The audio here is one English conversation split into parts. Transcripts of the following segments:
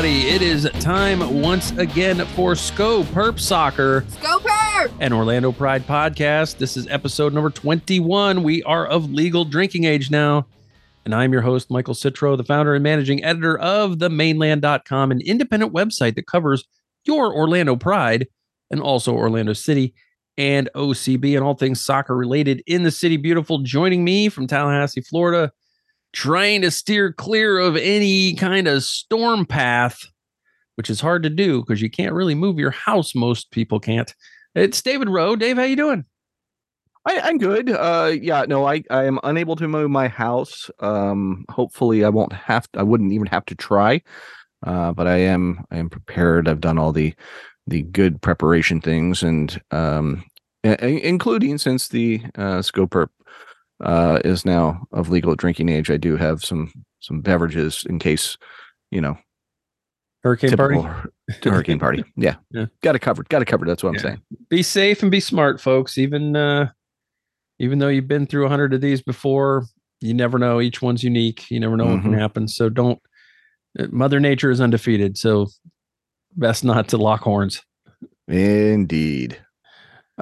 everybody. It is time once again for SkoPurp Soccer. Go Perp! An Orlando Pride podcast. This is episode number 21. We are of legal drinking age now. And I'm your host, Michael Citro, the founder and managing editor of themaneland.com, an independent website that covers your Orlando Pride and also Orlando City and OCB and all things soccer related in the city. Beautiful. Joining me from Tallahassee, Florida, trying to steer clear of any kind of storm path, which is hard to do because you can't really move your house. Most people can't. It's David Rowe. Dave, how you doing? I, am good. Uh, yeah, no, I, I am unable to move my house. Um, hopefully, I won't have. To, I wouldn't even have to try. Uh, but I am. I am prepared. I've done all the the good preparation things, and um, including since the uh, SkoPurp uh, is now of legal drinking age, I do have some some beverages in case, you know, hurricane party. hurricane party. Yeah, yeah. got it covered. Got it covered. That's what yeah. I'm saying. Be safe and be smart, folks. Even uh, even though you've been through a hundred of these before, you never know. Each one's unique. You never know mm-hmm. what can mm-hmm. happen. So don't. Uh, Mother Nature is undefeated. So best not to lock horns. Indeed.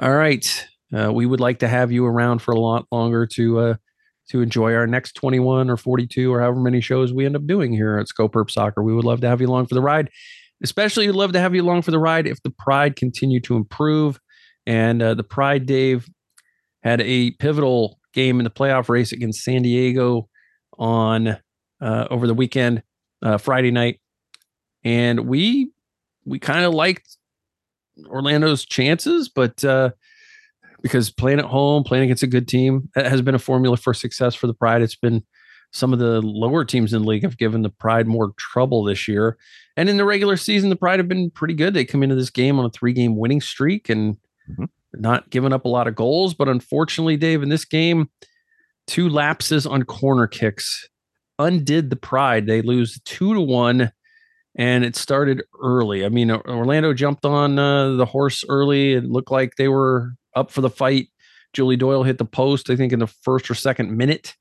All right. Uh, we would like to have you around for a lot longer to uh, to enjoy our next 21 or 42 or however many shows we end up doing here at SkoPurp Soccer. We would love to have you along for the ride. Especially, we'd love to have you along for the ride if the Pride continue to improve. And uh, the Pride, Dave, had a pivotal game in the playoff race against San Diego on uh, over the weekend, uh, Friday night, and we we kind of liked Orlando's chances, but uh, because playing at home, playing against a good team, has been a formula for success for the Pride. It's been some of the lower teams in the league have given the Pride more trouble this year. And in the regular season, the Pride have been pretty good. They come into this game on a three game winning streak and mm-hmm not giving up a lot of goals. But unfortunately, Dave, in this game, two lapses on corner kicks undid the pride. They lose two to one, and it started early. I mean, Orlando jumped on uh, the horse early. It looked like they were up for the fight. Julie Doyle hit the post, I think, in the first or second minute,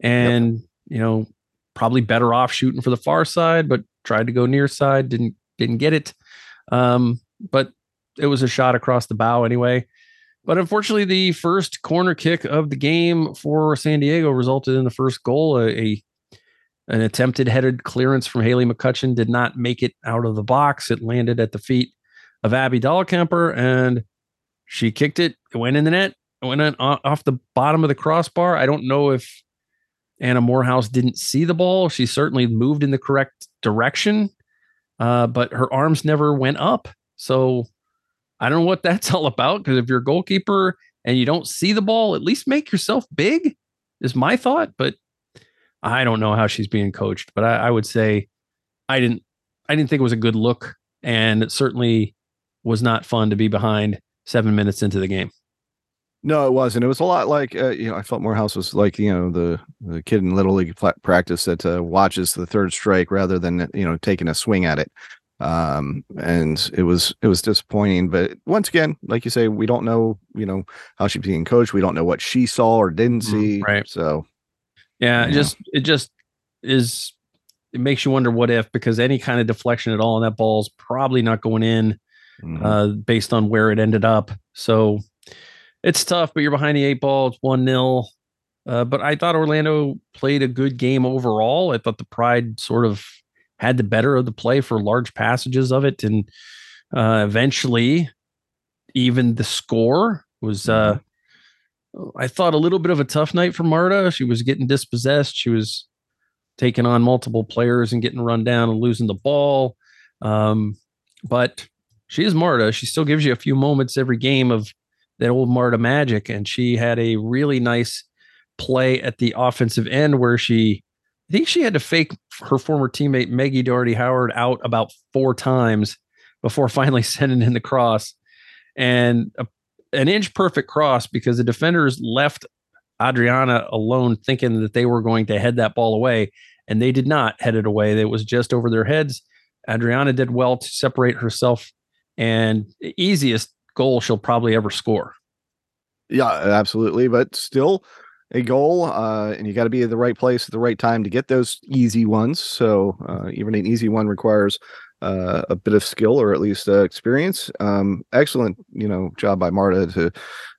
and yep. you know, probably better off shooting for the far side, but tried to go near side, didn't didn't get it. Um, but it was a shot across the bow anyway. But unfortunately, the first corner kick of the game for San Diego resulted in the first goal. A, a an attempted headed clearance from Haley McCutcheon did not make it out of the box. It landed at the feet of Abby Dahlkemper, and she kicked it. It went in the net. It went off the bottom of the crossbar. I don't know if Anna Moorhouse didn't see the ball. She certainly moved in the correct direction, uh, but her arms never went up. So I don't know what that's all about because if you're a goalkeeper and you don't see the ball, at least make yourself big, is my thought. But I don't know how she's being coached. But I, I would say I didn't I didn't think it was a good look, and it certainly was not fun to be behind seven minutes into the game. No, it wasn't. It was a lot like uh, you know. I felt Moorhouse was like you know the the kid in little league practice that uh, watches the third strike rather than you know taking a swing at it um and it was it was disappointing but once again like you say we don't know you know how she's being coached we don't know what she saw or didn't mm, see right so yeah, it just it just is it makes you wonder what if because any kind of deflection at all on that ball is probably not going in mm-hmm. uh based on where it ended up so it's tough but you're behind the eight ball it's one nil uh, but I thought Orlando played a good game overall. I thought the Pride sort of had the better of the play for large passages of it, and uh, eventually, even the score was. Uh, mm-hmm. I thought a little bit of a tough night for Marta. She was getting dispossessed. She was taking on multiple players and getting run down and losing the ball. Um, but she is Marta. She still gives you a few moments every game of that old Marta magic. And she had a really nice play at the offensive end where she I think she had to fake her former teammate Meggie Dougherty Howard out about four times before finally sending in the cross. And a, an inch perfect cross because the defenders left Adriana alone thinking that they were going to head that ball away. And they did not head it away. It was just over their heads. Adriana did well to separate herself and easiest goal she'll probably ever score. Yeah, absolutely. But still, a goal, uh, and you got to be at the right place at the right time to get those easy ones. So uh, even an easy one requires uh, a bit of skill or at least uh, experience. Um, excellent, you know, job by Marta to,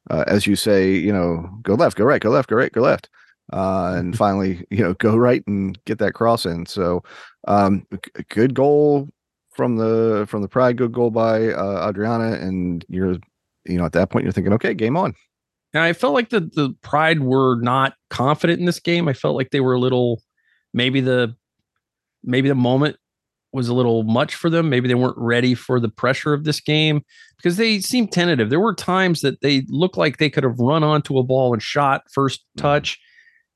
uh, as you say, you know, go left, go right, go left, go right, go left, uh, and finally, you know, go right and get that cross in. So, um, g- good goal from the from the Pride, good goal by uh, Adriana, and you're, you know, at that point you're thinking, okay, game on. And I felt like the the Pride were not confident in this game. I felt like they were a little, maybe the, maybe the moment was a little much for them. Maybe they weren't ready for the pressure of this game because they seemed tentative. There were times that they looked like they could have run onto a ball and shot first touch,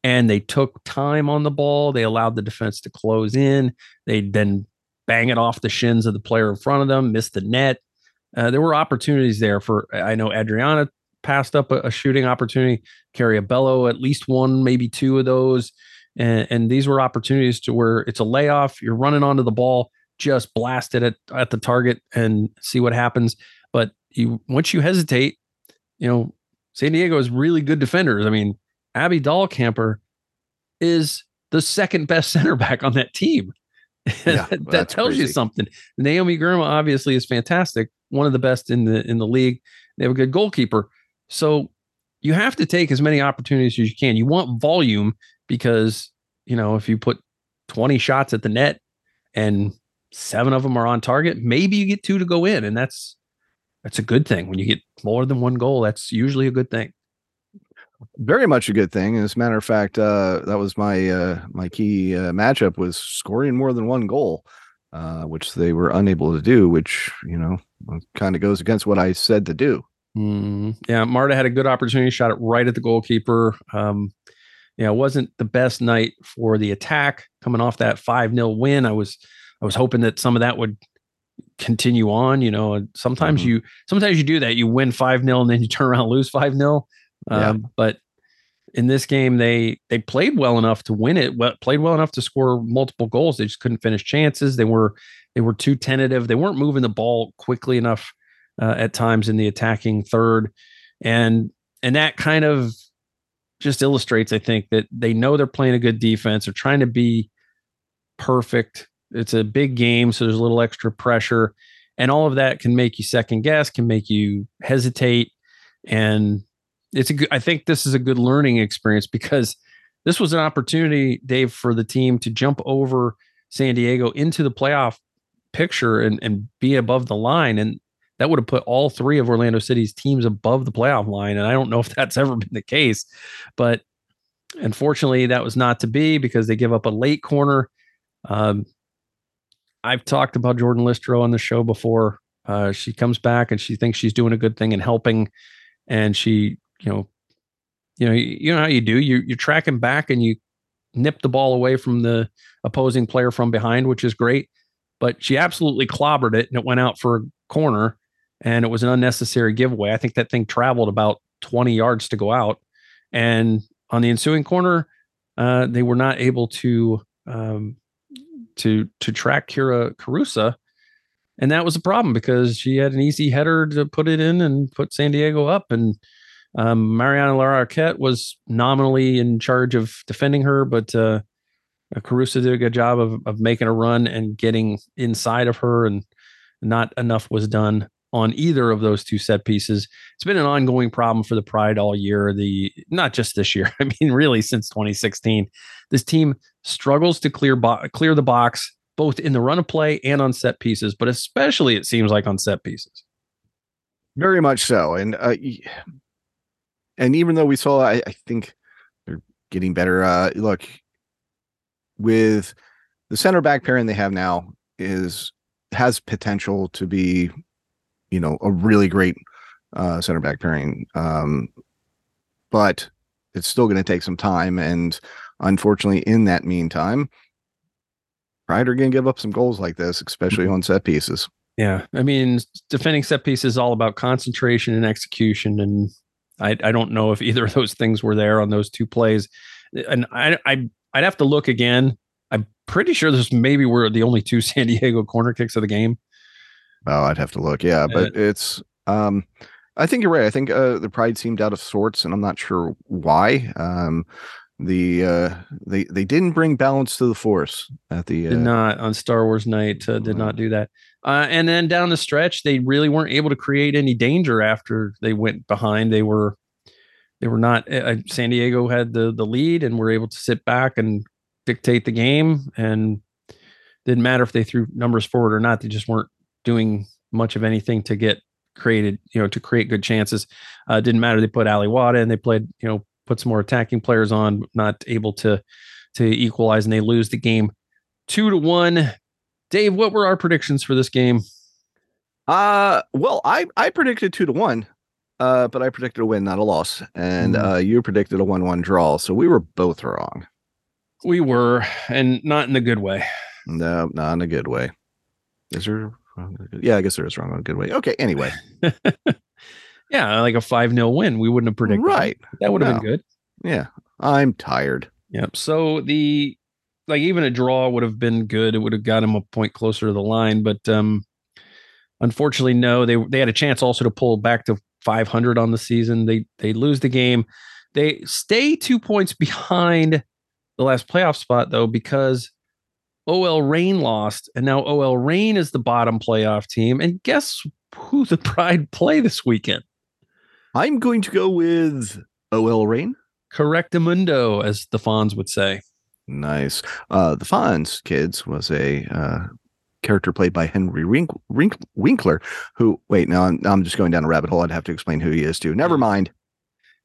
and they took time on the ball. They allowed the defense to close in. They'd then bang it off the shins of the player in front of them, miss the net. Uh, there were opportunities there for. I know Adriana passed up a, a shooting opportunity. Kerry Abello at least one, maybe two of those. And, and these were opportunities to where it's a layoff, you're running onto the ball, just blast it at, at the target and see what happens. But you once you hesitate, you know, San Diego is really good defenders. I mean, Abby Dahlkemper is the second best center back on that team. Yeah, that tells you something. Naomi Girma obviously is fantastic, one of the best in the in the league. They have a good goalkeeper. So you have to take as many opportunities as you can. You want volume because, you know, if you put 20 shots at the net and seven of them are on target, maybe you get two to go in. And that's that's a good thing. When you get more than one goal, that's usually a good thing. Very much a good thing. As a matter of fact, uh, that was my uh, my key uh, matchup was scoring more than one goal, uh, which they were unable to do. Which you know kind of goes against what I said to do. Mm, yeah, Marta had a good opportunity, shot it right at the goalkeeper. Um, yeah, it wasn't the best night for the attack coming off that 5 0 win. I was I was hoping that some of that would continue on. You know, sometimes Mhm. you sometimes you do that. You win 5 0 and then you turn around and lose 5 0. Yeah. Um, but in this game, they they played well enough to win it. Played well enough to score multiple goals. They just couldn't finish chances. They were they were too tentative. They weren't moving the ball quickly enough uh, at times in the attacking third, and and that kind of just illustrates, I think, that they know they're playing a good defense. They're trying to be perfect. It's a big game, so there's a little extra pressure, and all of that can make you second guess, can make you hesitate, and it's a good. I think this is a good learning experience because this was an opportunity, Dave, for the team to jump over San Diego into the playoff picture and, and be above the line. And that would have put all three of Orlando City's teams above the playoff line. And I don't know if that's ever been the case, but unfortunately, that was not to be because they give up a late corner. Um, I've talked about Jordan Listro on the show before. Uh, she comes back and she thinks she's doing a good thing and helping, and she, you know, you know, you, know how you do. You you're tracking back and you nip the ball away from the opposing player from behind, which is great. But she absolutely clobbered it and it went out for a corner and it was an unnecessary giveaway. I think that thing traveled about 20 yards to go out. And on the ensuing corner, uh, they were not able to um, to to track Kyra Carusa. And that was a problem because she had an easy header to put it in and put San Diego up. And um, Mariana Larroquette was nominally in charge of defending her, but uh, Carusa did a good job of, of making a run and getting inside of her, and not enough was done on either of those two set pieces. It's been an ongoing problem for the Pride all year. The not just this year. I mean, really since 2016, this team struggles to clear bo- clear the box both in the run of play and on set pieces, but especially it seems like on set pieces. Very much so, and uh, and even though we saw, I, I think they're getting better. Uh, look, with the center back pairing they have now is has potential to be, you know, a really great uh, center back pairing. Um, but it's still going to take some time, and unfortunately, in that meantime, Pride are going to give up some goals like this, especially on set pieces. Yeah, I mean, defending set pieces is all about concentration and execution, and I, I don't know if either of those things were there on those two plays. And I, I I'd have to look again. I'm pretty sure this maybe were the only two San Diego corner kicks of the game. Oh, I'd have to look. Yeah, but it's um I think you're right. I think uh, the Pride seemed out of sorts, and I'm not sure why. Um, the uh, they they didn't bring balance to the Force at the uh, did not on Star Wars night. Uh, did not do that. Uh, and then down the stretch, they really weren't able to create any danger after they went behind. They were they were not. Uh, San Diego had the the lead and were able to sit back and dictate the game. And didn't matter if they threw numbers forward or not. They just weren't doing much of anything to get created, you know, to create good chances. Uh, didn't matter. They put Ally Watt and they played, you know, put some more attacking players on, not able to to equalize, and they lose the game two to one. Dave, what were our predictions for this game? Uh well, I I predicted two to one, uh, but I predicted a win, not a loss, and mm. uh, you predicted a one-one draw, so we were both wrong. We were, and not in a good way. No, not in a good way. Is there yeah, I guess there is wrong on a good way. Okay, anyway. yeah, like a 5 0 win. We wouldn't have predicted. Right. That, that would have no. been good. Yeah. I'm tired. Yep. So the like even a draw would have been good. It would have got him a point closer to the line, but um unfortunately no. They they had a chance also to pull back to 500 on the season. They they lose the game. They stay 2 points behind the last playoff spot though because OL Reign lost, and now OL Reign is the bottom playoff team. And guess who the Pride play this weekend? I'm going to go with OL Reign. Correctamundo, as the Fonz would say. Nice. Uh, the Fonz kids was a uh, character played by Henry Wink- Wink- Winkler, who, wait, now I'm, now I'm just going down a rabbit hole. I'd have to explain who he is to. Never mind.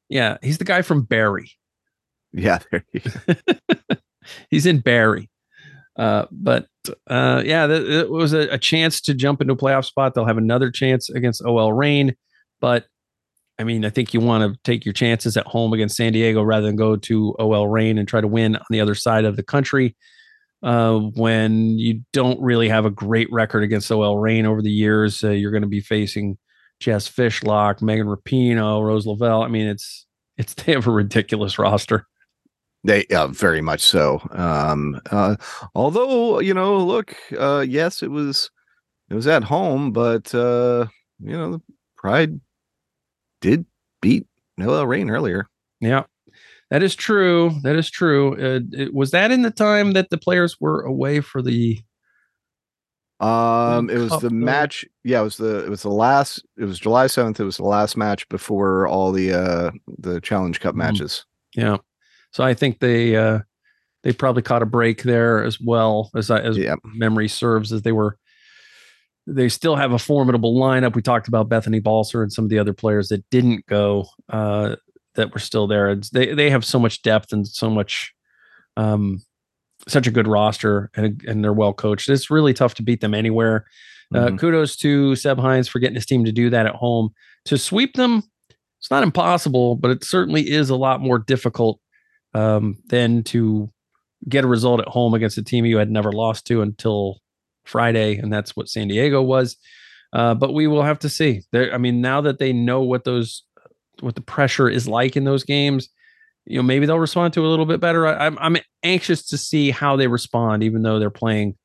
Yeah, he's the guy from Barry. Yeah, there he he's in Barry. Uh, but uh, yeah, th- it was a, a, chance to jump into a playoff spot. They'll have another chance against OL Reign, but I mean, I think you want to take your chances at home against San Diego rather than go to OL Reign and try to win on the other side of the country. Uh, when you don't really have a great record against OL Reign over the years, uh, you're going to be facing Jess Fishlock, Megan Rapinoe, Rose Lavelle. I mean, it's it's they have a ridiculous roster. They uh, very much so. Um, uh, although you know, look, uh, yes, it was it was at home, but uh, you know, the Pride did beat OL Reign earlier. Yeah, that is true. That is true. Uh, it, was that in the time that the players were away for the? Um, it was the match. Yeah, it was the it was the last. It was July seventh. It was the last match before all the uh the Challenge Cup mm-hmm. matches. Yeah. So I think they uh, they probably caught a break there as well as I, as yeah. memory serves, as they were they still have a formidable lineup. We talked about Bethany Balcer and some of the other players that didn't go uh, that were still there. It's, they they have so much depth and so much um, such a good roster and and they're well coached. It's really tough to beat them anywhere. Uh, mm-hmm. kudos to Seb Hines for getting his team to do that at home. To sweep them, it's not impossible, but it certainly is a lot more difficult um, than to get a result at home against a team you had never lost to until Friday, and that's what San Diego was. Uh, but we will have to see. There, I mean, now that they know what those, what the pressure is like in those games, you know, maybe they'll respond to a little bit better. I, am I'm, I'm anxious to see how they respond, even though they're playing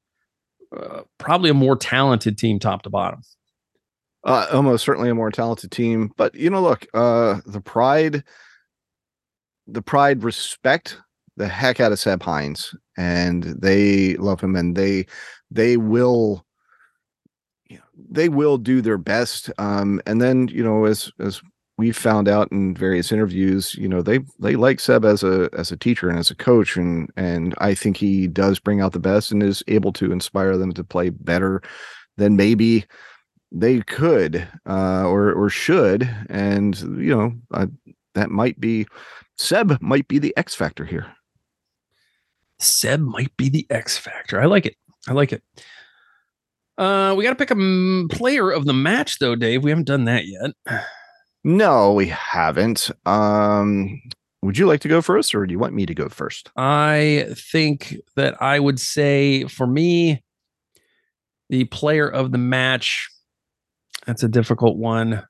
uh, probably a more talented team, top to bottom. Uh, almost certainly a more talented team, but you know, look, uh, the pride the Pride respect the heck out of Seb Hines, and they love him, and they they will you know, they will do their best. Um, and then you know, as as we found out in various interviews, you know, they they like Seb as a as a teacher and as a coach, and and I think he does bring out the best and is able to inspire them to play better than maybe they could uh, or or should. And you know, uh, that might be Seb might be the X factor here. Seb might be the X factor. I like it. I like it. Uh, we got to pick a player of the match, though, Dave. We haven't done that yet. No, we haven't. Um, would you like to go first, or do you want me to go first? I think that I would say for me, the player of the match. That's a difficult one.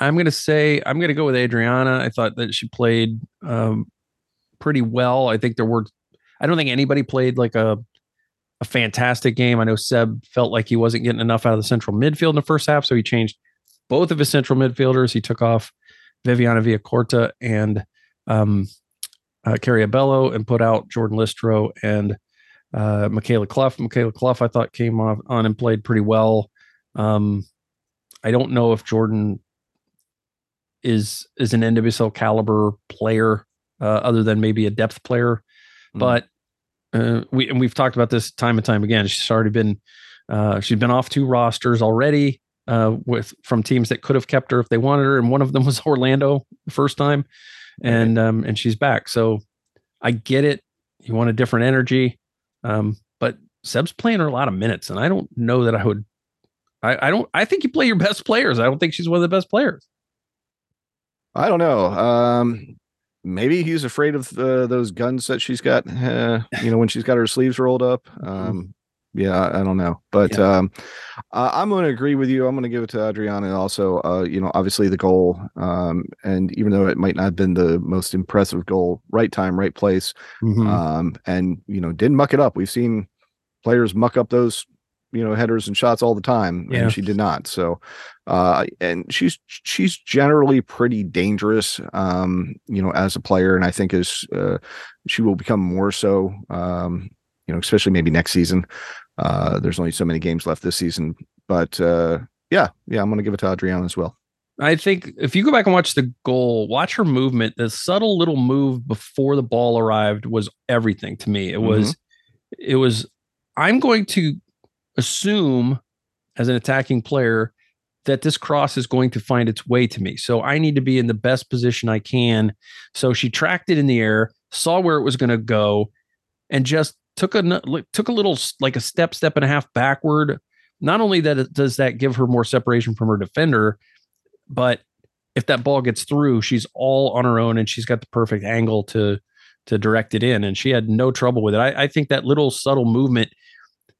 I'm going to say I'm going to go with Adriana. I thought that she played um, pretty well. I think there were. I don't think anybody played like a a fantastic game. I know Seb felt like he wasn't getting enough out of the central midfield in the first half, so he changed both of his central midfielders. He took off Viviana Villacorta and um, uh, and put out Jordan Listro and uh, Mikayla Cluff. Mikayla Cluff, I thought, came off on and played pretty well. Um, I don't know if Jordan is is an NWSL caliber player, other than maybe a depth player. Mm. But uh, we and we've talked about this time and time again. She's already been uh, she's been off two rosters already uh, with from teams that could have kept her if they wanted her, and one of them was Orlando the first time, and um, and she's back. So I get it. You want a different energy, um, but Seb's playing her a lot of minutes, and I don't know that I would. I, I don't. I think you play your best players. I don't think she's one of the best players. I don't know. Um, maybe he's afraid of uh, those guns that she's got. Uh, you know, when she's got her sleeves rolled up. Mm-hmm. Um, yeah, I don't know, but yeah. um, uh, I'm going to agree with you. I'm going to give it to Adriana. Also, uh, you know, obviously the goal, um, and even though it might not have been the most impressive goal, right time, right place, mm-hmm. um, and you know, didn't muck it up. We've seen players muck up those you know headers and shots all the time yeah. and she did not so uh and she's she's generally pretty dangerous um you know as a player and i think is uh she will become more so um you know especially maybe next season uh there's only so many games left this season but uh yeah yeah i'm gonna give it to adriana as well I think if you go back and watch the goal, watch her movement, the subtle little move before the ball arrived was everything to me. It mm-hmm. was, it was, I'm going to assume as an attacking player that this cross is going to find its way to me. So I need to be in the best position I can. So she tracked it in the air, saw where it was going to go, and just took a took a little like a step, step and a half backward. Not only that does that give her more separation from her defender, but if that ball gets through, she's all on her own and she's got the perfect angle to to direct it in, and she had no trouble with it. I, I think that little subtle movement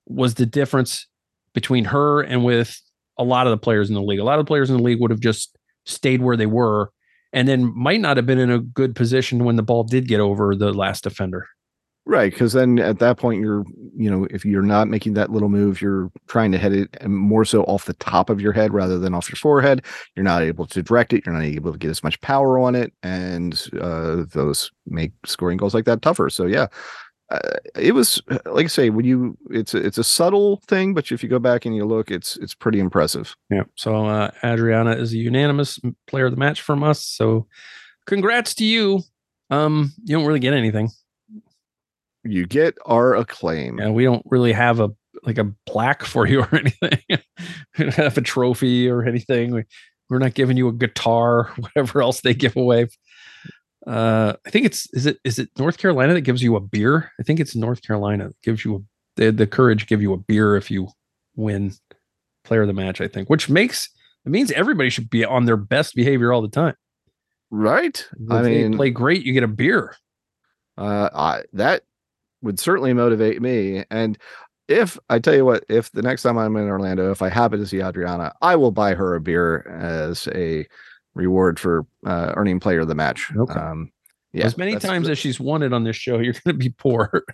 was the difference between her and with a lot of the players in the league. A lot of the players in the league would have just stayed where they were and then might not have been in a good position when the ball did get over the last defender. Right, because then at that point you're, you know, if you're not making that little move, you're trying to head it more so off the top of your head rather than off your forehead. You're not able to direct it. You're not able to get as much power on it, and uh, those make scoring goals like that tougher. So yeah, it was like I say when you it's a, it's a subtle thing, but if you go back and you look, it's it's pretty impressive. Yeah. So uh, Adriana is a unanimous player of the match from us. So congrats to you. Um, you don't really get anything. You get our acclaim. Yeah, we don't really have a like a plaque for you or anything. we don't have a trophy or anything. We, we're not giving you a guitar, whatever else they give away uh i think it's is it is it north carolina that gives you a beer? I think it's north carolina that gives you a the, the courage give you a beer if you win player of the match i think which makes it means everybody should be on their best behavior all the time. Right. If i mean play great you get a beer. Uh I, that would certainly motivate me. And if I tell you what, if the next time I'm in Orlando, if I happen to see Adriana, I will buy her a beer as a reward for uh, earning player of the match. Okay. Um, yeah, as many times the, as she's won it on this show, you're going to be poor.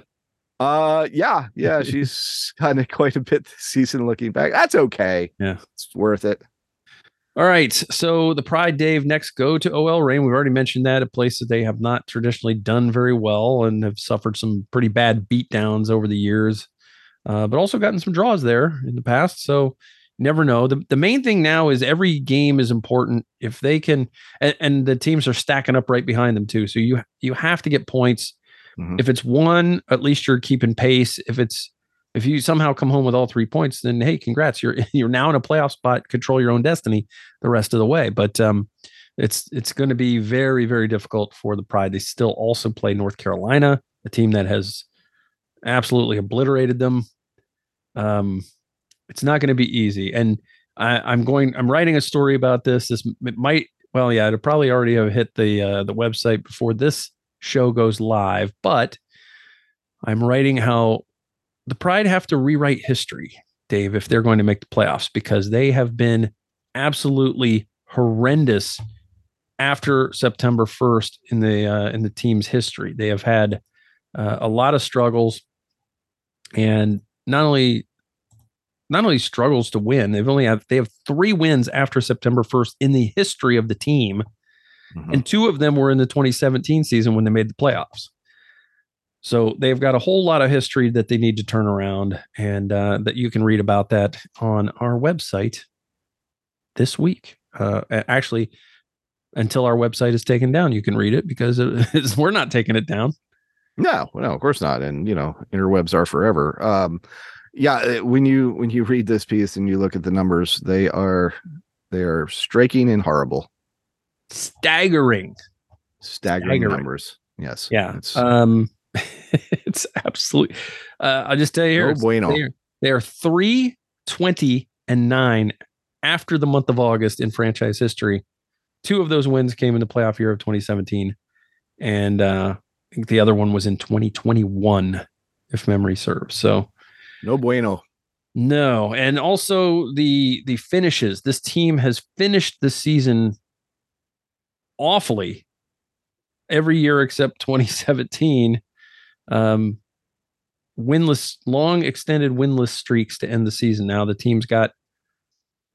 uh, yeah, yeah, she's kind of quite a bit this season. Looking back, that's okay. Yeah, it's worth it. All right, so the Pride Dave next go to OL Reign. We've already mentioned that a place that they have not traditionally done very well and have suffered some pretty bad beatdowns over the years, uh, but also gotten some draws there in the past. So never know. The, the main thing now is every game is important. If they can, and, and the teams are stacking up right behind them too. So you you have to get points. Mm-hmm. If it's one, at least you're keeping pace. If it's if you somehow come home with all three points, then hey, congrats. You're you're now in a playoff spot. Control your own destiny the rest of the way. But um, it's it's going to be very very difficult for the Pride. They still also play North Carolina, a team that has absolutely obliterated them. Um, it's not going to be easy. And I, am going. I'm writing a story about this. This it might. Well, yeah, it'll probably already have hit the uh, the website before this show goes live. But I'm writing how the Pride have to rewrite history, Dave, if they're going to make the playoffs because they have been absolutely horrendous after September 1st in the uh, in the team's history. They have had uh, a lot of struggles, and not only not only struggles to win, they've only have they have three wins after September 1st in the history of the team. Mm-hmm. And two of them were in the 2017 season when they made the playoffs. So they've got a whole lot of history that they need to turn around, and uh, that you can read about that on our website this week. Uh, actually, until our website is taken down, you can read it because it, we're not taking it down. No, no, of course not. And you know, interwebs are forever. Um, yeah, uh, when you when you read this piece and you look at the numbers, they are they are striking and horrible, staggering, staggering, staggering. numbers. Yes. Yeah. It's, um, it's absolutely. Uh, I'll just tell you here. No bueno. They are, they are three twenty and nine after the month of August in franchise history. Two of those wins came in the playoff year of 2017, and uh, I think the other one was in 2021, if memory serves. So no bueno. No, and also the the finishes. This team has finished the season awfully every year except 2017. Um, winless, long extended winless streaks to end the season. Now the team's got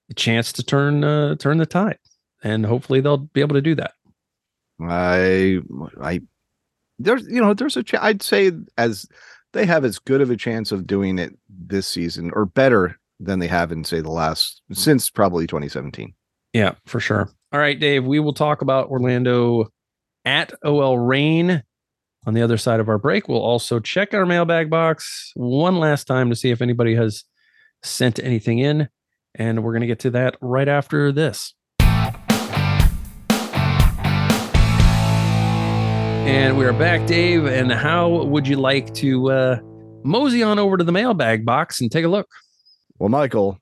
a chance to turn uh, turn the tide, and hopefully they'll be able to do that. I I there's you know there's a ch- I'd say as they have as good of a chance of doing it this season or better than they have in say the last since probably 2017. Yeah, for sure. All right, Dave, we will talk about Orlando at OL Reign on the other side of our break. We'll also check our mailbag box one last time to see if anybody has sent anything in. And we're going to get to that right after this. And we are back, Dave. And how would you like to uh, mosey on over to the mailbag box and take a look? Well, Michael,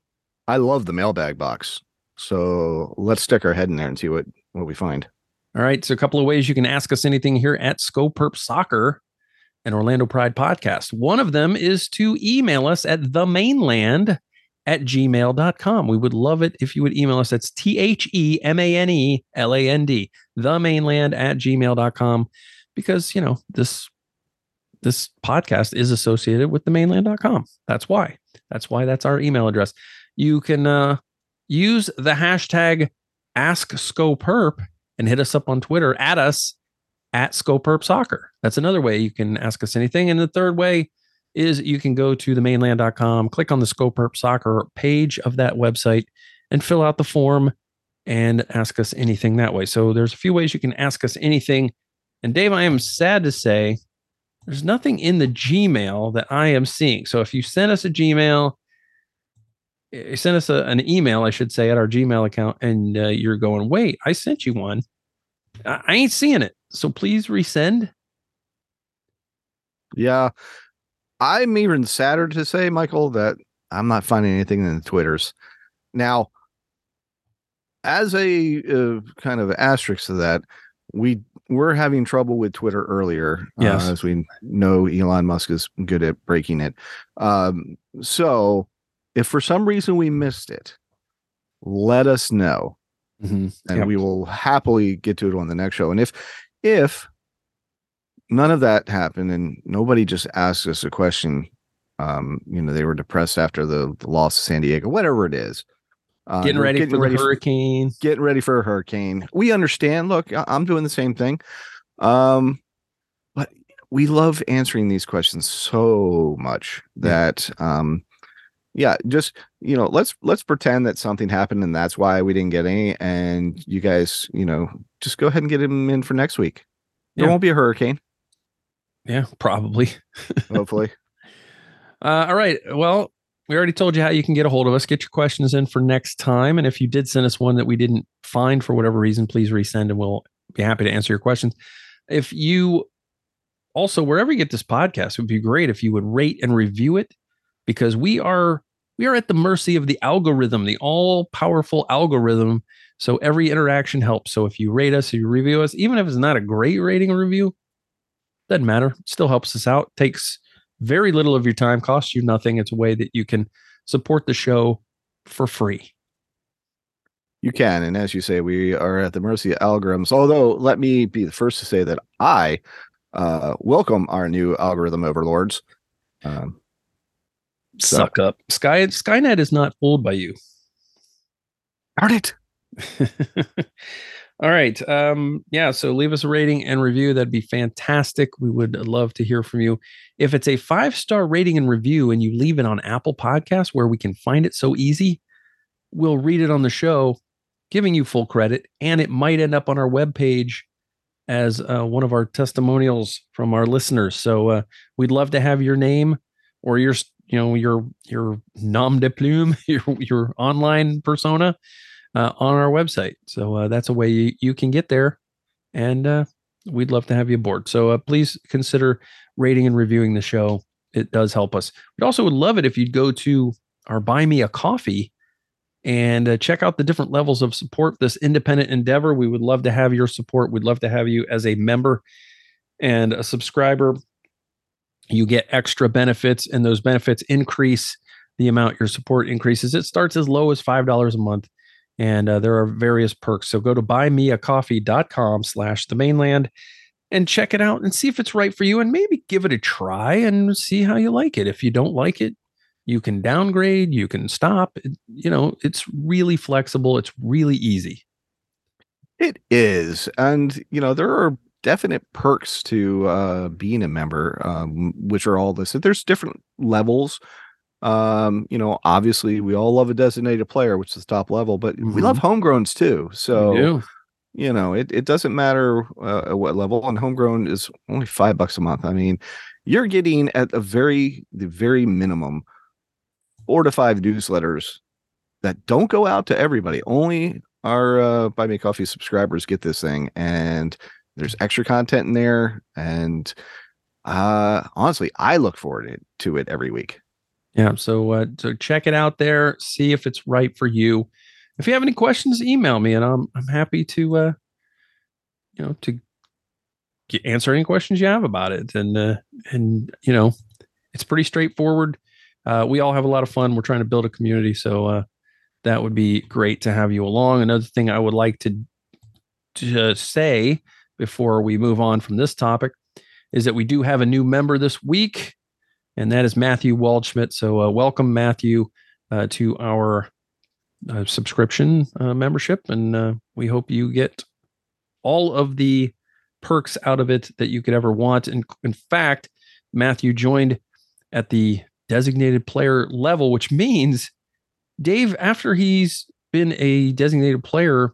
I love the mailbag box. So let's stick our head in there and see what, what we find. All right. So, a couple of ways you can ask us anything here at Perp Soccer and Orlando Pride podcast. One of them is to email us at the maneland at gmail.com. We would love it if you would email us. That's T H E M A N E L A N D, the maneland at gmail.com, because, you know, this this podcast is associated with the maneland.com. That's why. That's why that's our email address. You can uh, use the hashtag ask SkoPurp and hit us up on Twitter at us at SkoPurp Soccer. That's another way you can ask us anything. And the third way is you can go to the maneland.com, click on the SkoPurp Soccer page of that website, and fill out the form and ask us anything that way. So there's a few ways you can ask us anything. And Dave, I am sad to say there's nothing in the Gmail that I am seeing. So if you send us a Gmail, eh, send us a, an email, I should say, at our Gmail account, and uh, you're going, wait, I sent you one. I, I ain't seeing it. So please resend. Yeah. I'm even sadder to say, Michael, that I'm not finding anything in the Twitters. Now, as a uh, kind of asterisk to that, we were having trouble with Twitter earlier. Uh, yes. Uh, as we know, Elon Musk is good at breaking it. Um, so, if for some reason we missed it, let us know, mm-hmm. and yep. we will happily get to it on the next show. And if if none of that happened and nobody just asked us a question um you know they were depressed after the, the loss of san diego whatever it is uh, getting ready getting for ready hurricane for, getting ready for a hurricane we understand look i'm doing the same thing um but we love answering these questions so much that um yeah just you know let's let's pretend that something happened and that's why we didn't get any and you guys you know just go ahead and get him in for next week there yeah. won't be a hurricane yeah, probably. Hopefully. Uh, all right. Well, we already told you how you can get a hold of us. Get your questions in for next time. And if you did send us one that we didn't find for whatever reason, please resend and we'll be happy to answer your questions. If you also, wherever you get this podcast, it would be great if you would rate and review it because we are we are at the mercy of the algorithm, the all powerful algorithm. So every interaction helps. So if you rate us, if you review us, even if it's not a great rating or review, doesn't matter. It still helps us out. Takes very little of your time, costs you nothing. It's a way that you can support the show for free. You can. And as you say, we are at the mercy of algorithms. Although, let me be the first to say that I uh, welcome our new algorithm overlords. Um, So- Suck up. Sky Skynet is not fooled by you. Darn it. All right. Um, yeah. So leave us a rating and review. That'd be fantastic. We would love to hear from you. If it's a five star rating and review and you leave it on Apple Podcasts where we can find it so easy, we'll read it on the show, giving you full credit. And it might end up on our webpage as uh, one of our testimonials from our listeners. So uh, we'd love to have your name or your, you know, your your nom de plume, your your online persona uh, on our website. So uh, that's a way you, you can get there, and uh, we'd love to have you aboard. So uh, please consider rating and reviewing the show. It does help us. We also would love it if you'd go to our Buy Me a Coffee and uh, check out the different levels of support this independent endeavor. We would love to have your support. We'd love to have you as a member and a subscriber. You get extra benefits, and those benefits increase the amount your support increases. It starts as low as five dollars a month and uh, there are various perks. So go to buymeacoffee.com slash the maneland and check it out and see if it's right for you and maybe give it a try and see how you like it. If you don't like it, you can downgrade, you can stop. You know, it's really flexible. It's really easy. It is. And, you know, there are definite perks to uh, being a member, um, which are all listed. There's different levels. Um, you know, obviously, we all love a designated player, which is the top level, but we love homegrowns too. So, You know, it, it doesn't matter uh, at what level, and homegrown is only five bucks a month. I mean, you're getting at a very, the very minimum, four to five newsletters that don't go out to everybody. Only our uh, Buy Me Coffee subscribers get this thing, and there's extra content in there. And uh, honestly, I look forward to it every week. Yeah. So, uh, so check it out there. See if it's right for you. If you have any questions, email me, and I'm I'm happy to, uh, you know, to get, answer any questions you have about it. And uh, and you know, it's pretty straightforward. Uh, we all have a lot of fun. We're trying to build a community, so uh, that would be great to have you along. Another thing I would like to to say before we move on from this topic is that we do have a new member this week and that is Matthew Waldschmidt. So, uh, welcome, Matthew, uh, to our uh, subscription uh, membership, and uh, we hope you get all of the perks out of it that you could ever want. And in fact, Matthew joined at the designated player level, which means Dave, after he's been a designated player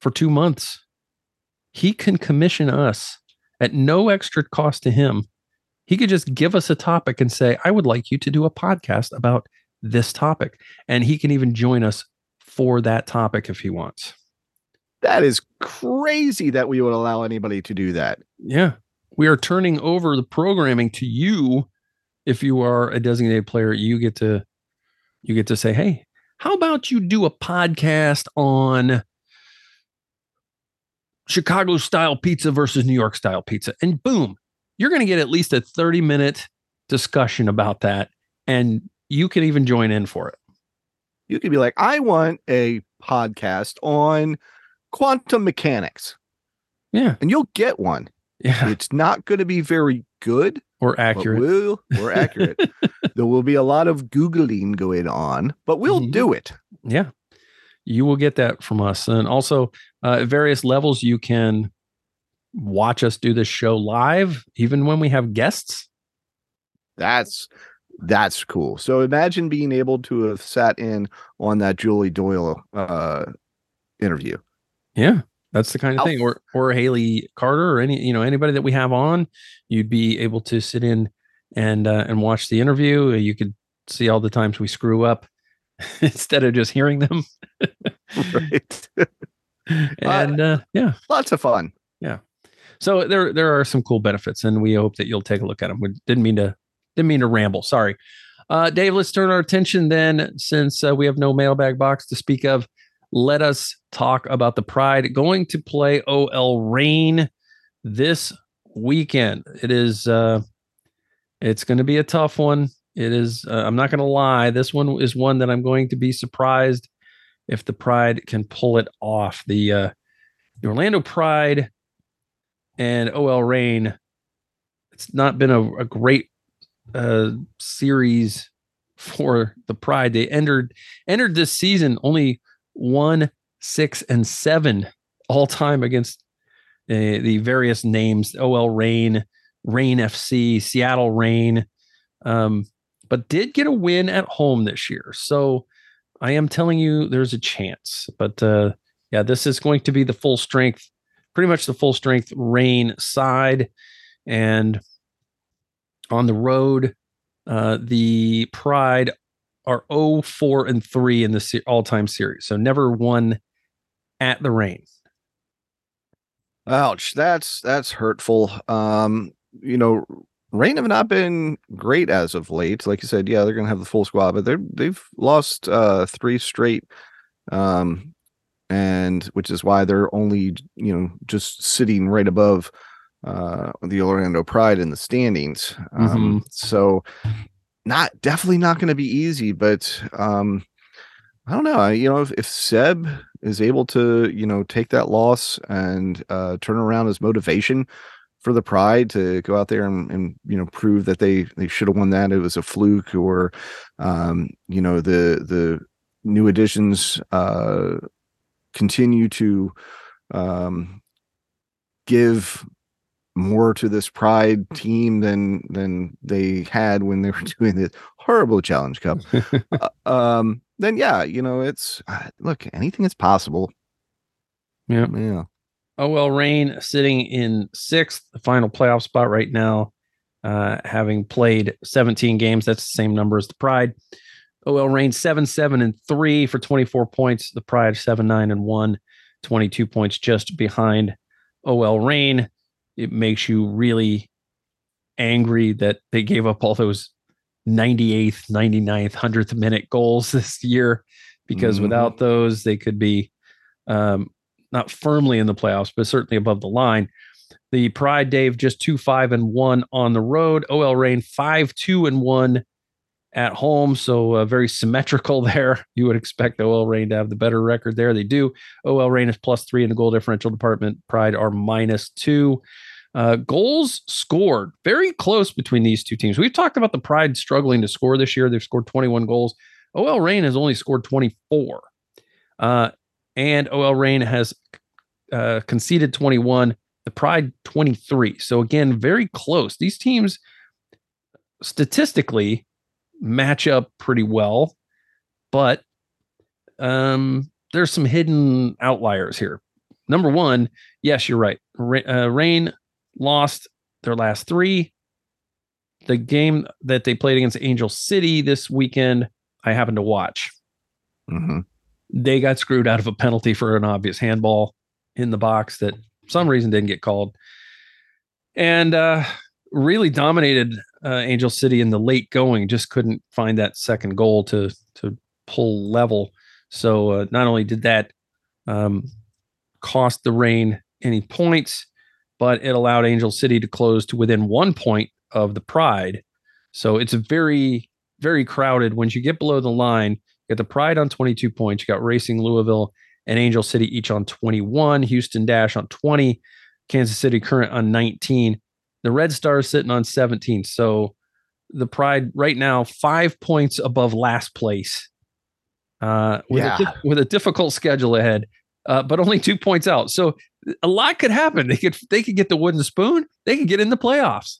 for two months, he can commission us at no extra cost to him he could just give us a topic and say, I would like you to do a podcast about this topic. And he can even join us for that topic if he wants. That is crazy that we would allow anybody to do that. Yeah. We are turning over the programming to you. If you are a designated player, you get to you get to say, hey, how about you do a podcast on Chicago style pizza versus New York style pizza? And boom, you're going to get at least a 30 minute discussion about that. And you can even join in for it. You could be like, I want a podcast on quantum mechanics, Yeah. and you'll get one. Yeah. It's not going to be very good, Or accurate. we'll, we're accurate. there will be a lot of Googling going on, but we'll Mhm. do it. Yeah. You will get that from us. And also, uh, at various levels, you can watch us do this show live, even when we have guests. That's that's cool. So imagine being able to have sat in on that Julie Doyle uh interview. Yeah. That's the kind of thing. Or or Haley Carter or any, you know, anybody that we have on, you'd be able to sit in and uh, and watch the interview. You could see all the times we screw up instead of just hearing them. Right. and uh, yeah. Lots of fun. So there there are some cool benefits, and we hope that you'll take a look at them. We didn't mean to didn't mean to ramble. Sorry, uh, Dave. Let's turn our attention then, since uh, we have no mailbag box to speak of. Let us talk about the Pride going to play OL Reign this weekend. It is uh, it's going to be a tough one. It is. Uh, I'm not going to lie. This one is one that I'm going to be surprised if the Pride can pull it off. The uh, the Orlando Pride and OL Reign. It's not been a, a great uh, series for the Pride. They entered entered this season only one, six, and seven all time against uh, the various names: OL Reign, Reign FC, Seattle Reign, um, but did get a win at home this year. So I am telling you, there's a chance. But uh, yeah, this is going to be the full strength, pretty much the full strength Reign side, and on the road uh, the Pride are 0 4 and 3 in the all time series. So never won at the Reign. Ouch. That's that's hurtful. Um, you know, Reign have not been great as of late. Like you said, yeah, they're gonna have the full squad, but they're they've lost uh three straight. Um and which is why they're only, you know, just sitting right above uh, the Orlando Pride in the standings. Um, mm-hmm. So, not definitely not going to be easy, but um, I don't know. You know, if, if Seb is able to, you know, take that loss and uh, turn around his motivation for the Pride to go out there and, and you know prove that they they should have won that it was a fluke or um, you know the the new additions uh, continue to um, give more to this pride team than than they had when they were doing this horrible challenge cup. Uh, um then yeah you know it's uh, look anything is possible. Yeah. Yeah. Oh well reign sitting in sixth final playoff spot right now uh having played 17 games that's the same number as the pride OL Reign 7 7 and 3 for 24 points. The Pride 7 9 and 1, 22 points just behind OL Reign it makes you really angry that they gave up all those 98th, 99th, 100th minute goals this year because mm-hmm. without those, they could be um, not firmly in the playoffs, but certainly above the line. The Pride Dave just 2 5 and 1 on the road. OL Reign 5 2 and 1 at home. So uh, very symmetrical there. You would expect OL Reign to have the better record there. They do. OL Reign is plus three in the goal differential department. Pride are minus two. Uh, goals scored very close between these two teams. We've talked about the Pride struggling to score this year. They've scored 21 goals. OL Reign has only scored 24. Uh, and OL Reign has uh, conceded 21, the Pride 23. So again, very close. These teams statistically match up pretty well, but um, there's some hidden outliers here. Number one, yes, you're right. Uh, Reign lost their last three. The game that they played against Angel City this weekend, I happened to watch. Mm-hmm. They got screwed out of a penalty for an obvious handball in the box that some reason didn't get called, and uh, really dominated uh, Angel City in the late going. Just couldn't find that second goal to to pull level. So uh, not only did that um, cost the Reign any points, but it allowed Angel City to close to within one point of the Pride. So it's very, very crowded. Once you get below the line, you got the Pride on 22 points. You got Racing Louisville and Angel City each on 21, Houston Dash on 20, Kansas City Current on 19. The Red Stars sitting on 17. So the Pride right now, five points above last place. Uh, with, yeah. a, with a difficult schedule ahead, uh, but only two points out. So a lot could happen. They could they could get the wooden spoon. They could get in the playoffs.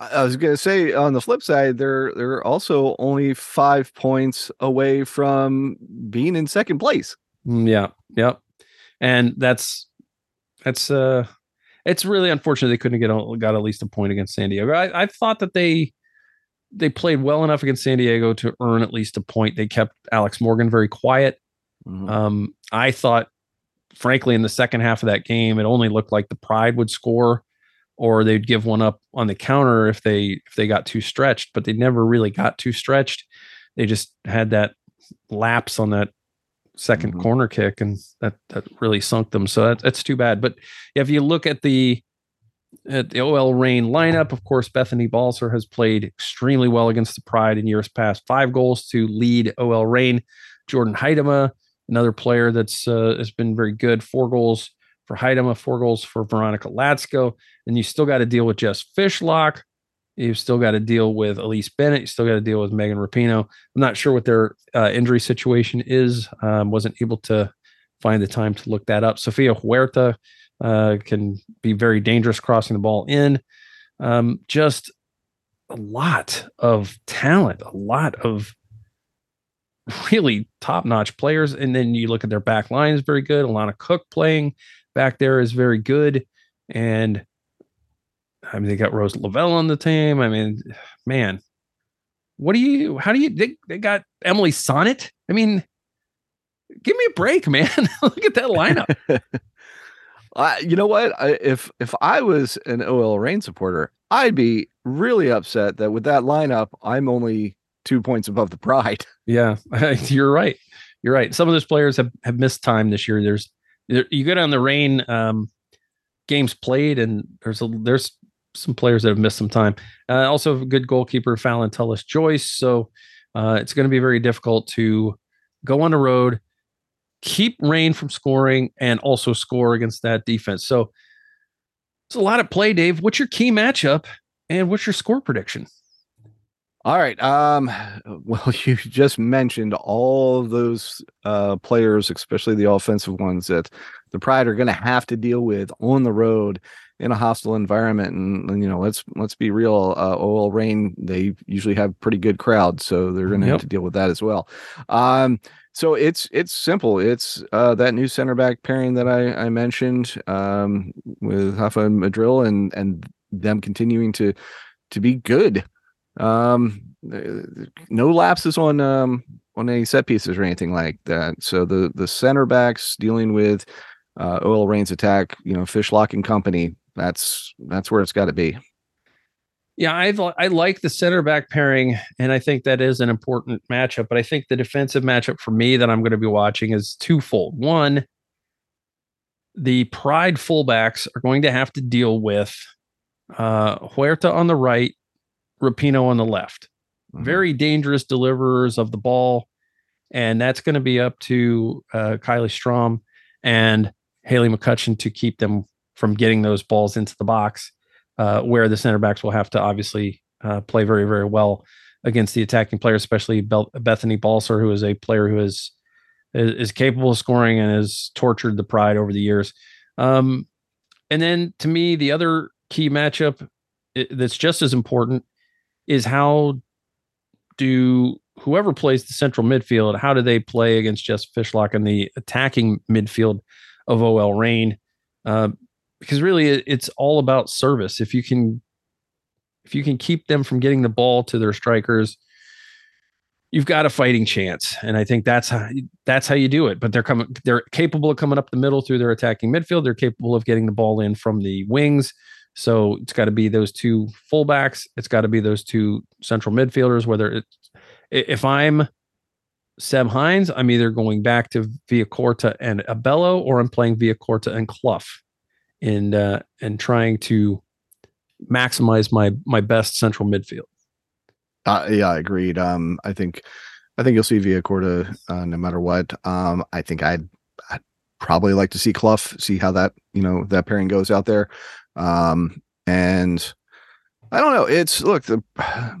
I was going to say on the flip side, they're they're also only five points away from being in second place. Mm, yeah, yeah, and that's that's uh, it's really unfortunate they couldn't get got at least a point against San Diego. I, I thought that they they played well enough against San Diego to earn at least a point. They kept Alex Morgan very quiet. Mm-hmm. Um, I thought frankly, in the second half of that game, it only looked like the Pride would score, or they'd give one up on the counter if they if they got too stretched. But they never really got too stretched. They just had that lapse on that 2nd mm-hmm. corner kick, and that that really sunk them. So that, that's too bad. But if you look at the at the OL Reign lineup, of course, Bethany Balcer has played extremely well against the Pride in years past. Five goals to lead OL Reign. Jordyn Huitema another player that's uh, has been very good. Four goals for Huitema, four goals for Veronica Latsko, and you still got to deal with Jess Fishlock, You've still got to deal with Elyse Bennett. You still got to deal with Megan Rapinoe. I'm not sure what their uh, injury situation is. Um, wasn't able to find the time to look that up. Sofia Huerta uh, can be very dangerous crossing the ball in. Um, just a lot of talent, a lot of really top notch players. And then you look at their back line is very good. Alana Cook playing back there is very good. And I mean, they got Rose Lavelle on the team. I mean, man, what do you, how do you, they, they got Emily Sonnett. I mean, give me a break, man. look at that lineup. Uh, you know what? I, if if I was an OL Reign supporter, I'd be really upset that with that lineup, I'm only two points above the Pride. Yeah, you're right. You're right. Some of those players have, have missed time this year. There's there, you go down the Reign um, games played, and there's a there's some players that have missed some time. Uh, also, good goalkeeper, Fallon Tullis Joyce. So uh, it's going to be very difficult to go on the road keep Reign from scoring and also score against that defense. So it's a lot of play, Dave. What's your key matchup and what's your score prediction? All right. Um, well, you just mentioned all of those uh, players, especially the offensive ones that the Pride are going to have to deal with on the road in a hostile environment. And, and you know, let's let's be real. Uh, OL Reign, they usually have pretty good crowds, so they're going to yep. have to deal with that as well. Um, so it's it's simple. It's uh, that new center back pairing that I, I mentioned um, with Hafa and Madril, and and them continuing to to be good. Um, no lapses on um, on any set pieces or anything like that. So the the center backs dealing with uh, OL Reign's attack, you know, Fishlock and company. That's that's where it's got to be. Yeah, i've I like the center back pairing, and I think that is an important matchup. But I think the defensive matchup for me that I'm going to be watching is twofold. One, the Pride fullbacks are going to have to deal with uh, Huerta on the right, Rapinoe on the left. Mm-hmm. Very dangerous deliverers of the ball, and that's going to be up to uh, Kylie Strom and Haley McCutcheon to keep them from getting those balls into the box uh, where the center backs will have to obviously uh, play very, very well against the attacking players, especially Bethany Balcer, who is a player who is, is, capable of scoring and has tortured the Pride over the years. Um, and then to me, the other key matchup that's just as important is how do whoever plays the central midfield, how do they play against Jess Fishlock in the attacking midfield of OL Reign? Uh, because really it's all about service. If you can if you can keep them from getting the ball to their strikers, you've got a fighting chance. And I think that's how that's how you do it. But they're coming they're capable of coming up the middle through their attacking midfield. They're capable of getting the ball in from the wings. So it's got to be those two fullbacks. It's got to be those two central midfielders. Whether it's if I'm Seb Hines, I'm either going back to Villacorta and Abello, or I'm playing Villacorta and Cluff and uh, and trying to maximize my my best central midfield. Uh, yeah, agreed. Um, I think I think you'll see Villacorta uh, no matter what. Um, I think I'd, I'd probably like to see Cluff, see how that you know that pairing goes out there. Um, and I don't know. It's look the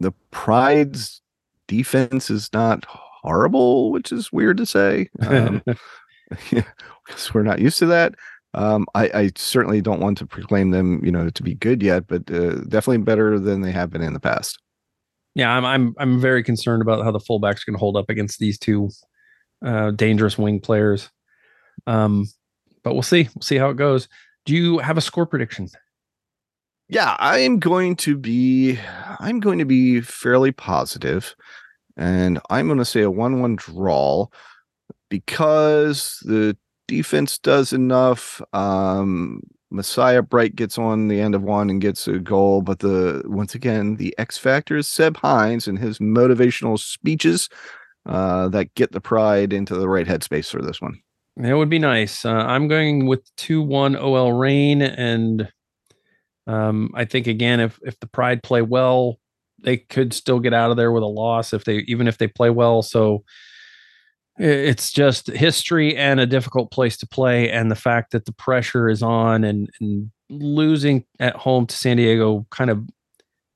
the Pride's defense is not horrible, which is weird to say. Um, yeah, because we're not used to that. Um, I, I, certainly don't want to proclaim them, you know, to be good yet, but uh, definitely better than they have been in the past. Yeah, I'm I'm I'm very concerned about how the fullbacks can hold up against these two uh, dangerous wing players. Um, but we'll see. We'll see how it goes. Do you have a score prediction? Yeah, I am going to be I'm going to be fairly positive, and I'm going to say a one-one draw because the defense does enough. Um, Messiah Bright gets on the end of one and gets a goal, but the once again the X factor is Seb Hines and his motivational speeches uh, that get the pride into the right headspace for this one. That would be nice. Uh, I'm going with two one OL Reign and um, I think again if if the Pride play well, they could still get out of there with a loss if they even if they play well. So it's just history and a difficult place to play and the fact that the pressure is on and, and losing at home to san diego kind of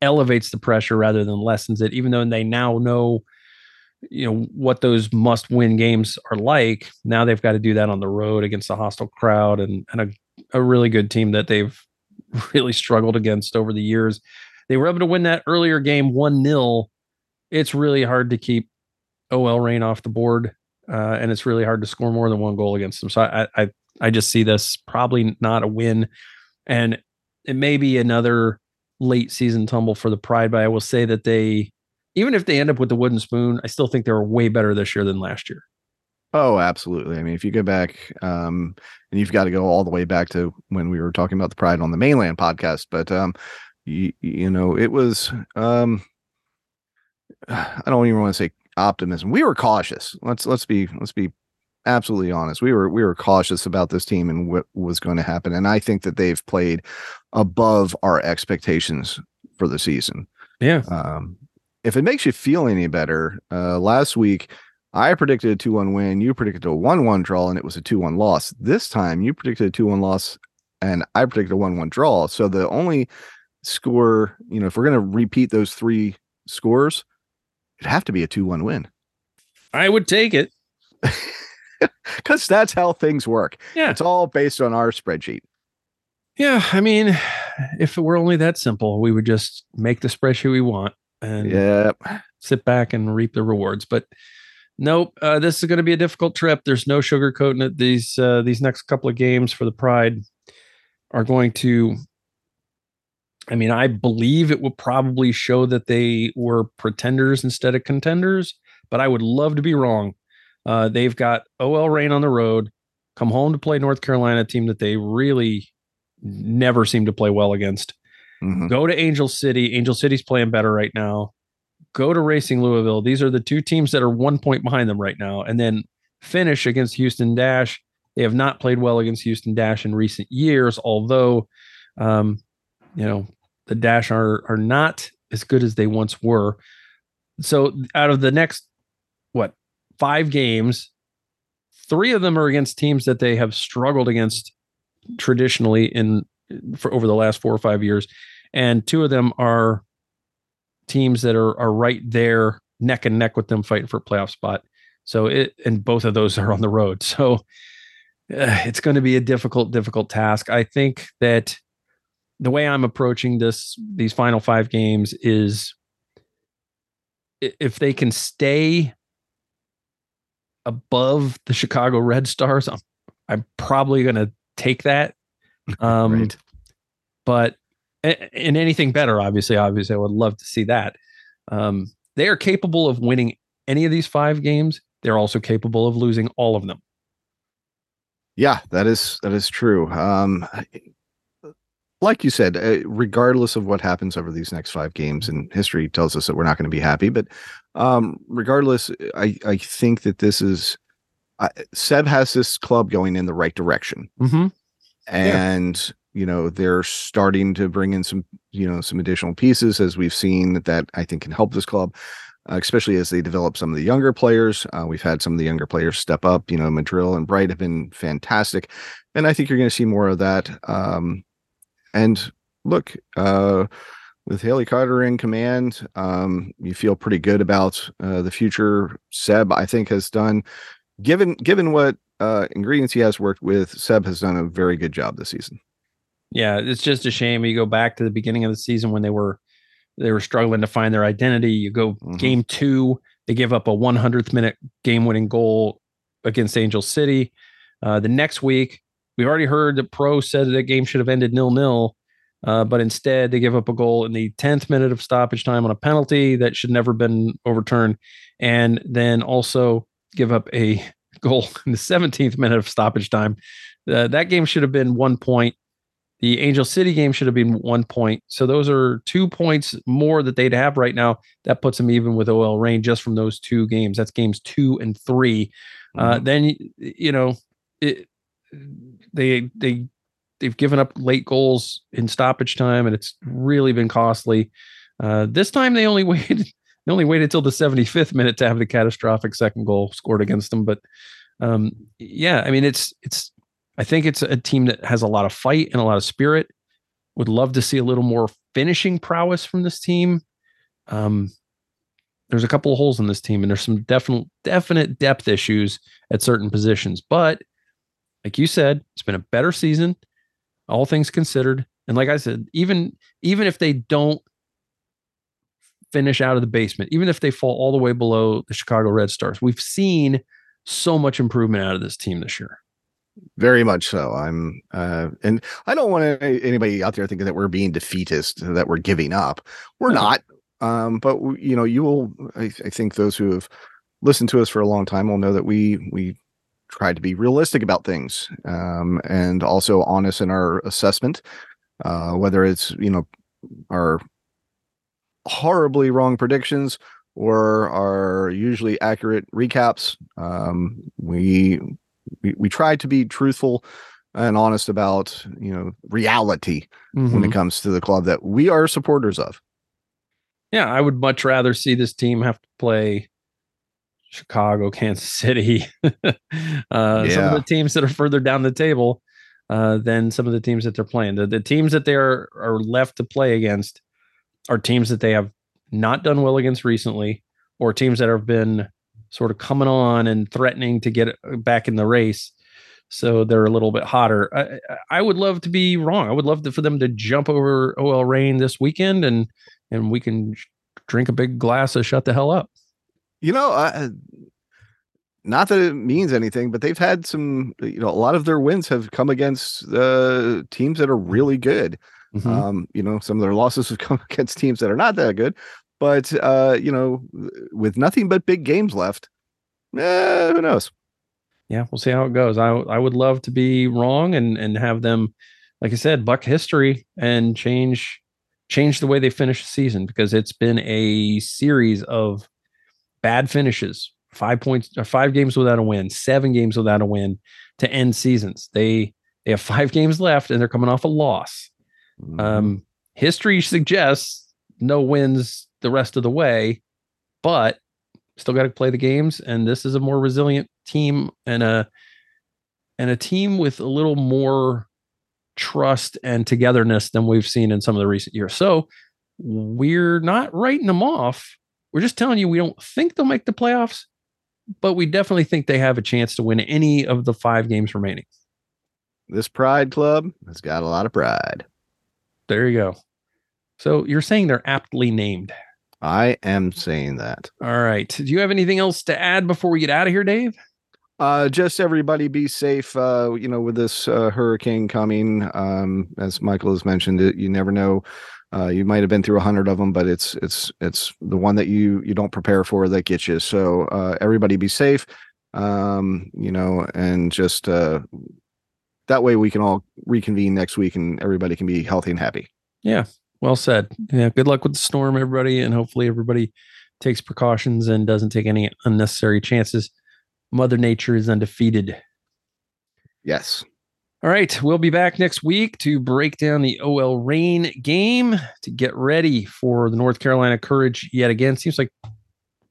elevates the pressure rather than lessens it, even though they now know you know what those must win games are like now they've got to do that on the road against a hostile crowd and, and a, a really good team that they've really struggled against over the years. They were able to win that earlier game 1-0 it's really hard to keep ol reign off the board uh, and it's really hard to score more than one goal against them. So I, I i just see this probably not a win and it may be another late season tumble for the pride but i will say that they even if they end up with the wooden spoon, I still think they're way better this year than last year. Oh, absolutely. I mean, if you go back, um, and you've got to go all the way back to when we were talking about the Pride on the Mane Land podcast, but um, you, you know, it was um, I don't even want to say optimism. We were cautious. Let's let's be let's be absolutely honest. We were we were cautious about this team and what was going to happen, and I think that they've played above our expectations for the season. Yeah. Um, if it makes you feel any better, uh, last week I predicted a 2 1 win. You predicted a 1 1 draw, and it was a 2 1 loss. This time you predicted a 2 1 loss, and I predicted a 1 1 draw. So the only score, you know, if we're going to repeat those three scores, it'd have to be a 2 1 win. I would take it. Because that's how things work. Yeah. It's all based on our spreadsheet. Yeah. I mean, if it were only that simple, we would just make the spreadsheet we want and Yep. sit back and reap the rewards. But nope, uh, this is going to be a difficult trip. There's no sugarcoating it. These uh, these next couple of games for the Pride are going to. I mean, I believe it will probably show that they were pretenders instead of contenders, but I would love to be wrong. Uh, they've got OL Reign on the road, come home to play North Carolina, a team that they really never seem to play well against. Mhm. Go to Angel City. Angel City's playing better right now. Go to Racing Louisville. These are the two teams that are one point behind them right now. And then finish against Houston Dash. They have not played well against Houston Dash in recent years, although, um, you know, the Dash are are not as good as they once were. So out of the next what five games, three of them are against teams that they have struggled against traditionally in for over the last four or five years, and two of them are teams that are are right there neck and neck with them fighting for a playoff spot. So it and both of those are on the road. So uh, it's going to be a difficult, difficult task. I think that the way I'm approaching this these final five games is if they can stay above the Chicago Red Stars, I'm, I'm probably going to take that. Um, right. but in anything better, obviously, obviously, I would love to see that. Um, they are capable of winning any of these five games. They're also capable of losing all of them. Yeah, that is that is true. Um, like you said, uh, regardless of what happens over these next five games, and history tells us that we're not going to be happy, but um, regardless, I I think that this is uh, Seb has this club going in the right direction, Mm-hmm. and you know they're starting to bring in some you know some additional pieces as we've seen that, that I think can help this club. Uh, especially as they develop some of the younger players. Uh, we've had some of the younger players step up. You know, Madril and Bright have been fantastic, and I think you're going to see more of that. Um, and look, uh, with Haley Carter in command, um, you feel pretty good about uh, the future. Seb, I think, has done given given what uh, ingredients he has worked with. Seb has done a very good job this season. Yeah, it's just a shame. You go back to the beginning of the season when they were they were struggling to find their identity. You go Mhm. game two, they give up a 100th minute game winning goal against Angel City. Uh, the next week, we've already heard that Pro said that game should have ended nil nil, uh, but instead they give up a goal in the 10th minute of stoppage time on a penalty that should never been overturned, and then also give up a goal in the 17th minute of stoppage time. Uh, that game should have been one point. The Angel City game should have been one point. So those are two points more that they'd have right now. That puts them even with OL Reign just from those two games. That's games two and 3 Uh, then you know it, they they they've given up late goals in stoppage time, and it's really been costly. Uh, this time they only waited they only waited till the 75th minute to have the catastrophic second goal scored against them. But um, yeah, I mean it's it's I think it's a team that has a lot of fight and a lot of spirit. Would love to see a little more finishing prowess from this team. Um, there's a couple of holes in this team, and there's some definite definite depth issues at certain positions. But like you said, it's been a better season, all things considered. And like I said, even even if they don't finish out of the basement, even if they fall all the way below the Chicago Red Stars, we've seen so much improvement out of this team this year. Very much so. I'm, uh, and I don't want anybody out there thinking that we're being defeatist, that we're giving up. We're no. not. Um, but you know, you will. I, I, think those who have listened to us for a long time will know that we we try to be realistic about things, um, and also honest in our assessment. Uh, whether it's you know our horribly wrong predictions or our usually accurate recaps, um, we we we try to be truthful and honest about you know reality mm-hmm. when it mm-hmm. comes to the club that we are supporters of. Yeah, I would much rather see this team have to play Chicago, Kansas City, uh, yeah. some of the teams that are further down the table uh, than some of the teams that they're playing. The, the teams that they are, are left to play against are teams that they have not done well against recently, or teams that have been sort of coming on and threatening to get back in the race. So they're a little bit hotter. I, I would love to be wrong. I would love to, for them to jump over OL Reign this weekend and and we can drink a big glass of shut the hell up. You know, uh, not that it means anything, but they've had some, you know, a lot of their wins have come against uh, teams that are really good. Mm-hmm. Um, you know, some of their losses have come against teams that are not that good. But uh, you know, with nothing but big games left, eh, who knows? Yeah, we'll see how it goes. I I would love to be wrong and and have them, like I said, buck history and change change the way they finish the season because it's been a series of bad finishes five points or five games without a win seven games without a win to end seasons they they have five games left and they're coming off a loss mm-hmm. um history suggests no wins the rest of the way but still got to play the games and this is a more resilient team and a and a team with a little more trust and togetherness than we've seen in some of the recent years. So we're not writing them off. We're just telling you we don't think they'll make the playoffs, but we definitely think they have a chance to win any of the five games remaining. This Pride Club has got a lot of pride. There you go. So you're saying they're aptly named. I am saying that. All right. Do you have anything else to add before we get out of here, Dave? Uh, just everybody be safe. Uh, you know, with this uh, hurricane coming, um, as Michael has mentioned, it you never know. Uh, you might have been through a hundred of them, but it's it's it's the one that you you don't prepare for that gets you. So uh, everybody be safe. Um, you know, and just uh, that way we can all reconvene next week and everybody can be healthy and happy. Yeah, well said. Yeah, good luck with the storm, everybody, and hopefully everybody takes precautions and doesn't take any unnecessary chances. Mother Nature is undefeated. Yes. All right. We'll be back next week to break down the OL Reign game to get ready for the North Carolina Courage yet again. Seems like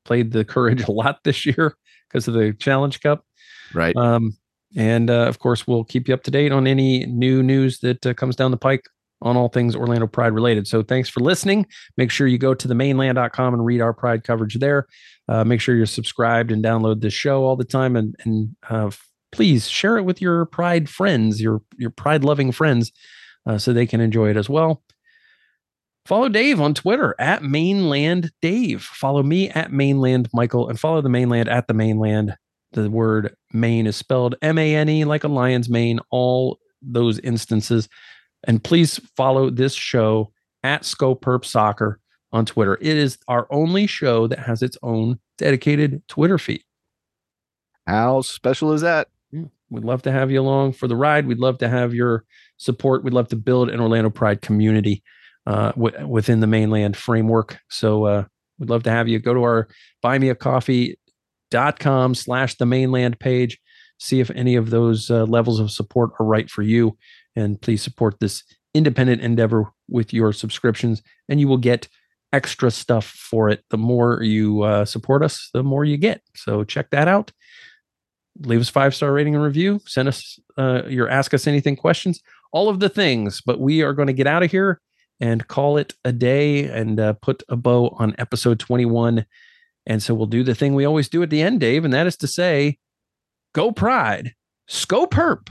played the Courage a lot this year because of the Challenge Cup. Right. Um, and uh, of course, we'll keep you up to date on any new news that uh, comes down the pike on all things Orlando Pride related. So thanks for listening. Make sure you go to themaneland.com and read our Pride coverage there. Uh, make sure you're subscribed and download this show all the time, and and uh, please share it with your Pride friends, your your Pride loving friends, uh, so they can enjoy it as well. Follow Dave on Twitter at Mane Land Dave. Follow me at Mane Land Michael, and follow the Mane Land at the Mane Land. The word Mane is spelled M A N E like a lion's mane. All those instances, and please follow this show at SkoPurp Soccer on Twitter. It is our only show that has its own dedicated Twitter feed. How special is that? Yeah, we'd love to have you along for the ride. We'd love to have your support. We'd love to build an Orlando Pride community uh, w- within the Mane Land framework. So uh, we'd love to have you go to our buymeacoffee.com slash the maneland page. See if any of those uh, levels of support are right for you. And please support this independent endeavor with your subscriptions, and you will get extra stuff for it. The more you uh, support us, the more you get. So check that out. Leave us five star rating and review. Send us uh, your ask us anything questions, all of the things. But we are going to get out of here and call it a day and uh, put a bow on episode 21. And so we'll do the thing we always do at the end, Dave, and that is to say, go pride, SkoPurp.